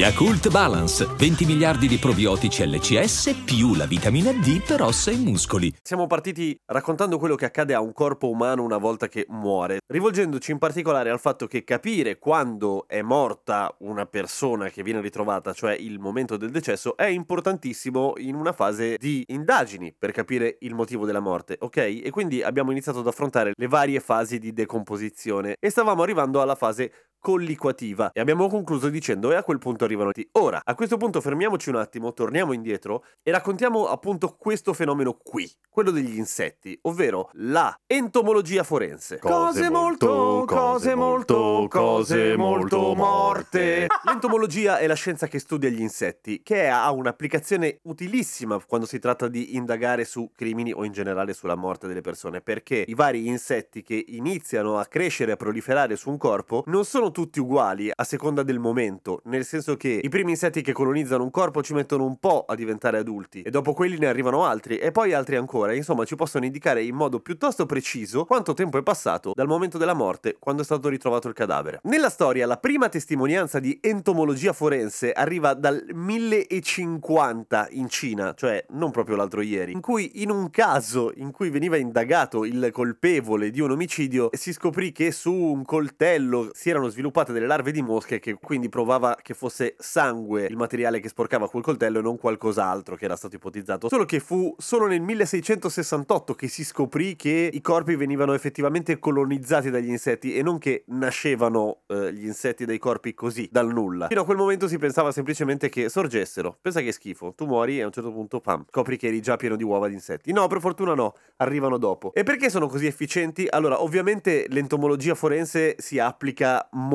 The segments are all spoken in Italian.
Yakult Balance, 20 miliardi di probiotici LCS più la vitamina D per ossa e muscoli. Siamo partiti raccontando quello che accade a un corpo umano una volta che muore, rivolgendoci in particolare al fatto che capire quando è morta una persona che viene ritrovata, cioè il momento del decesso, è importantissimo in una fase di indagini per capire il motivo della morte, ok? E quindi abbiamo iniziato ad affrontare le varie fasi di decomposizione e stavamo arrivando alla fase colliquativa e abbiamo concluso dicendo e a quel punto arrivano ti. Ora, a questo punto fermiamoci un attimo, torniamo indietro e raccontiamo appunto questo fenomeno qui, quello degli insetti, ovvero la entomologia forense. Cose molto, cose molto, cose molto morte. L'entomologia è la scienza che studia gli insetti, che ha un'applicazione utilissima quando si tratta di indagare su crimini o in generale sulla morte delle persone, perché i vari insetti che iniziano a crescere e a proliferare su un corpo non sono tutti uguali a seconda del momento, nel senso che i primi insetti che colonizzano un corpo ci mettono un po' a diventare adulti e dopo quelli ne arrivano altri e poi altri ancora, insomma ci possono indicare in modo piuttosto preciso quanto tempo è passato dal momento della morte quando è stato ritrovato il cadavere. Nella storia la prima testimonianza di entomologia forense arriva dal 1050 in Cina, cioè non proprio l'altro ieri, in cui in un caso in cui veniva indagato il colpevole di un omicidio si scoprì che su un coltello si erano sviluppate delle larve di mosche che quindi provava che fosse sangue il materiale che sporcava quel coltello e non qualcos'altro che era stato ipotizzato. Solo che fu solo nel 1668 che si scoprì che i corpi venivano effettivamente colonizzati dagli insetti e non che nascevano eh, gli insetti dai corpi così, dal nulla. Fino a quel momento si pensava semplicemente che sorgessero. Pensa che schifo, tu muori e a un certo punto, pam, scopri che eri già pieno di uova di insetti. No, per fortuna no, arrivano dopo. E perché sono così efficienti? Allora, ovviamente l'entomologia forense si applica molto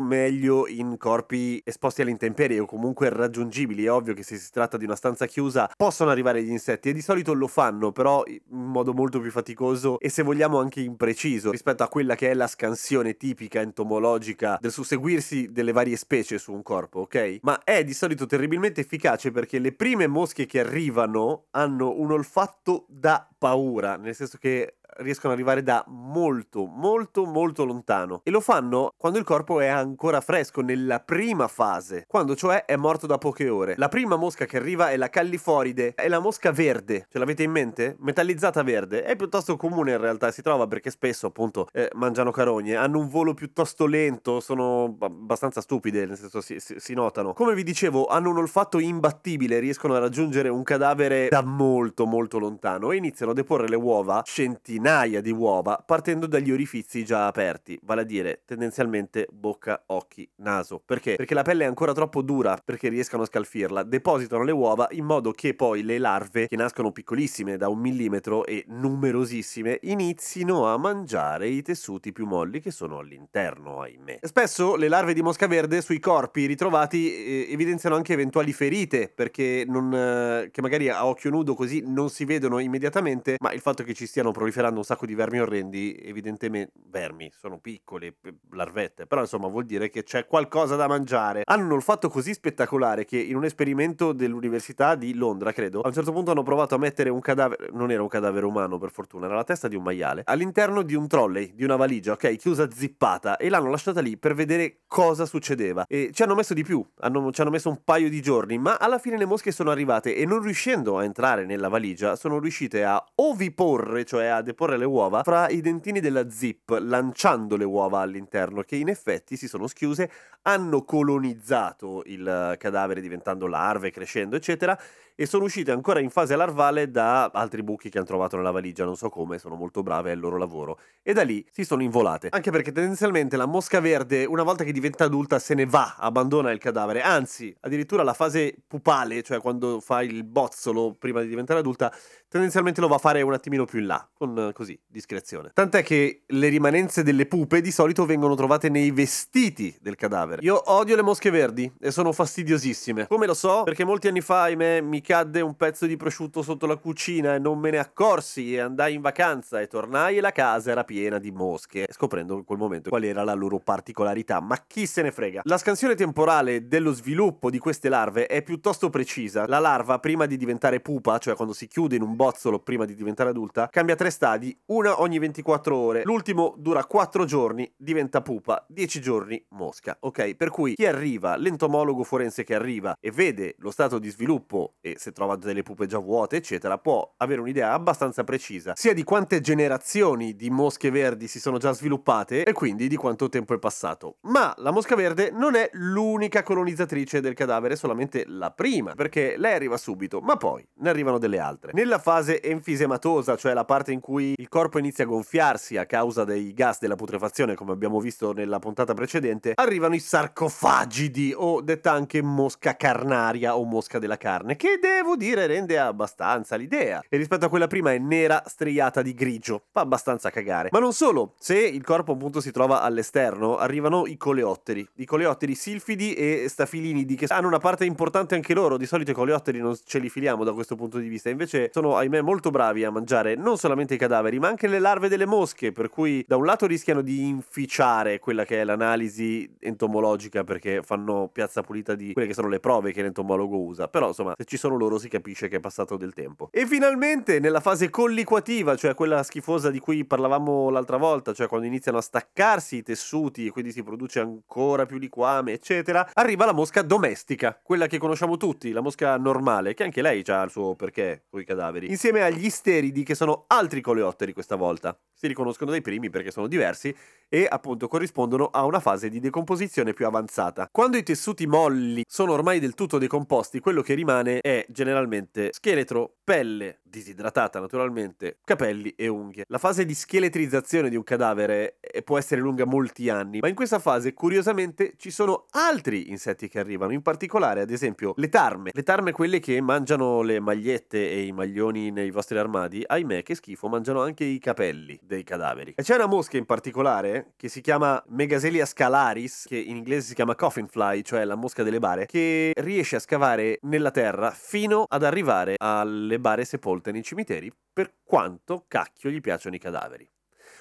meglio in corpi esposti alle intemperie o comunque raggiungibili. È ovvio che se si tratta di una stanza chiusa possono arrivare gli insetti e di solito lo fanno, però in modo molto più faticoso e se vogliamo anche impreciso rispetto a quella che è la scansione tipica entomologica del susseguirsi delle varie specie su un corpo, ok? Ma è di solito terribilmente efficace perché le prime mosche che arrivano hanno un olfatto da paura, nel senso che riescono ad arrivare da molto, molto, molto lontano. E lo fanno quando il corpo è ancora fresco, nella prima fase, quando cioè è morto da poche ore. La prima mosca che arriva è la calliforide, è la mosca verde. Ce l'avete in mente? Metallizzata verde. È piuttosto comune in realtà, si trova perché spesso appunto eh, mangiano carogne, hanno un volo piuttosto lento, sono abbastanza stupide, nel senso si, si, si notano. Come vi dicevo, hanno un olfatto imbattibile, riescono a raggiungere un cadavere da molto, molto lontano e iniziano a deporre le uova centinaia centinaia di uova partendo dagli orifizi già aperti, vale a dire tendenzialmente bocca, occhi, naso. Perché? Perché la pelle è ancora troppo dura perché riescano a scalfirla, depositano le uova in modo che poi le larve, che nascono piccolissime da un millimetro e numerosissime, inizino a mangiare i tessuti più molli che sono all'interno, ahimè. Spesso le larve di mosca verde sui corpi ritrovati eh, evidenziano anche eventuali ferite, perché non, eh, che magari a occhio nudo così non si vedono immediatamente, ma il fatto che ci stiano proliferando un sacco di vermi orrendi, evidentemente vermi, sono piccoli, larvette, però insomma vuol dire che c'è qualcosa da mangiare. Hanno un olfatto così spettacolare che in un esperimento dell'università di Londra, credo, a un certo punto hanno provato a mettere un cadavere, non era un cadavere umano per fortuna, era la testa di un maiale, all'interno di un trolley, di una valigia, ok, chiusa zippata, e l'hanno lasciata lì per vedere cosa succedeva. E ci hanno messo di più, hanno, ci hanno messo un paio di giorni, ma alla fine le mosche sono arrivate e non riuscendo a entrare nella valigia, sono riuscite a oviporre, cioè a deporre le uova fra i dentini della zip, lanciando le uova all'interno, che in effetti si sono schiuse, hanno colonizzato il cadavere diventando larve, crescendo, eccetera, e sono uscite ancora in fase larvale da altri buchi che hanno trovato nella valigia, non so come, sono molto brave, il loro lavoro. E da lì si sono involate. Anche perché tendenzialmente la mosca verde, una volta che diventa adulta, se ne va, abbandona il cadavere. Anzi, addirittura la fase pupale, cioè quando fa il bozzolo prima di diventare adulta, tendenzialmente lo va a fare un attimino più in là, con così, discrezione. Tant'è che le rimanenze delle pupe di solito vengono trovate nei vestiti del cadavere. Io odio le mosche verdi e sono fastidiosissime. Come lo so? Perché molti anni fa, ahimè, mi cadde un pezzo di prosciutto sotto la cucina e non me ne accorsi e andai in vacanza e tornai e la casa era piena di mosche, scoprendo in quel momento qual era la loro particolarità. Ma chi se ne frega? La scansione temporale dello sviluppo di queste larve è piuttosto precisa. La larva, prima di diventare pupa, cioè quando si chiude in un bozzolo prima di diventare adulta, cambia tre stadi, una ogni 24 ore. L'ultimo dura 4 giorni, diventa pupa, 10 giorni mosca. Ok? Per cui chi arriva, l'entomologo forense che arriva e vede lo stato di sviluppo e se trova delle pupe già vuote, eccetera, può avere un'idea abbastanza precisa sia di quante generazioni di mosche verdi si sono già sviluppate e quindi di quanto tempo è passato. Ma la mosca verde non è l'unica colonizzatrice del cadavere, solamente la prima, perché lei arriva subito, ma poi ne arrivano delle altre. Nella fase enfisematosa, cioè la parte in cui il corpo inizia a gonfiarsi a causa dei gas della putrefazione, come abbiamo visto nella puntata precedente, arrivano i sarcofagidi o detta anche mosca carnaria o mosca della carne, che devo dire rende abbastanza l'idea. E rispetto a quella prima è nera striata di grigio, fa abbastanza cagare. Ma non solo, se il corpo appunto si trova all'esterno, arrivano i coleotteri, i coleotteri silfidi e stafilinidi che hanno una parte importante anche loro, di solito i coleotteri non ce li filiamo da questo punto di vista, invece sono ahimè molto bravi a mangiare non solamente i cadaveri, ma anche le larve delle mosche, per cui da un lato rischiano di inficiare quella che è l'analisi entomologica perché fanno piazza pulita di quelle che sono le prove che l'entomologo usa, però insomma se ci sono loro si capisce che è passato del tempo. E finalmente nella fase colliquativa, cioè quella schifosa di cui parlavamo l'altra volta, cioè quando iniziano a staccarsi i tessuti e quindi si produce ancora più liquame, eccetera, arriva la mosca domestica, quella che conosciamo tutti, la mosca normale, che anche lei ha il suo perché con i cadaveri, insieme agli isteridi che sono altri coleotteri questa volta. Si riconoscono dai primi perché sono diversi e appunto corrispondono a una fase di decomposizione più avanzata. Quando i tessuti molli sono ormai del tutto decomposti, quello che rimane è generalmente scheletro, pelle, disidratata naturalmente, capelli e unghie. La fase di scheletrizzazione di un cadavere può essere lunga molti anni, ma in questa fase curiosamente ci sono altri insetti che arrivano, in particolare ad esempio le tarme. Le tarme quelle che mangiano le magliette e i maglioni nei vostri armadi, ahimè che schifo, mangiano anche i capelli dei cadaveri. E c'è una mosca in particolare che si chiama Megaselia scalaris, che in inglese si chiama coffin fly, cioè la mosca delle bare, che riesce a scavare nella terra fino ad arrivare alle bare sepolte nei cimiteri per quanto cacchio gli piacciono i cadaveri.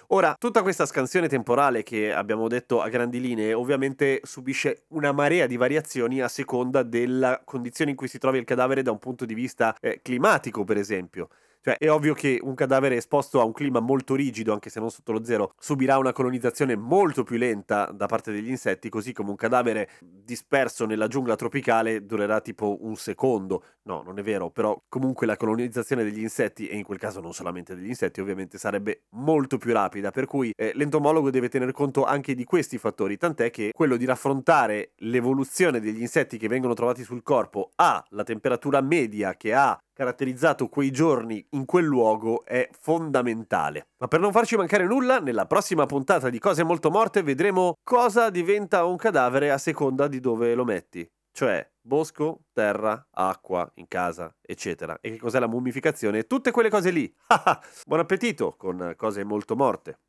Ora, tutta questa scansione temporale che abbiamo detto a grandi linee ovviamente subisce una marea di variazioni a seconda della condizione in cui si trova il cadavere da un punto di vista eh, climatico, per esempio. Cioè, è ovvio che un cadavere esposto a un clima molto rigido, anche se non sotto lo zero, subirà una colonizzazione molto più lenta da parte degli insetti, così come un cadavere disperso nella giungla tropicale durerà tipo un secondo. No, non è vero, però comunque la colonizzazione degli insetti, e in quel caso non solamente degli insetti, ovviamente sarebbe molto più rapida, per cui eh, l'entomologo deve tener conto anche di questi fattori, tant'è che quello di raffrontare l'evoluzione degli insetti che vengono trovati sul corpo a la temperatura media che ha caratterizzato quei giorni in quel luogo è fondamentale. Ma per non farci mancare nulla, nella prossima puntata di Cose molto morte vedremo cosa diventa un cadavere a seconda di dove lo metti. Cioè bosco, terra, acqua, in casa, eccetera. E che cos'è la mummificazione? Tutte quelle cose lì. Buon appetito con cose molto morte.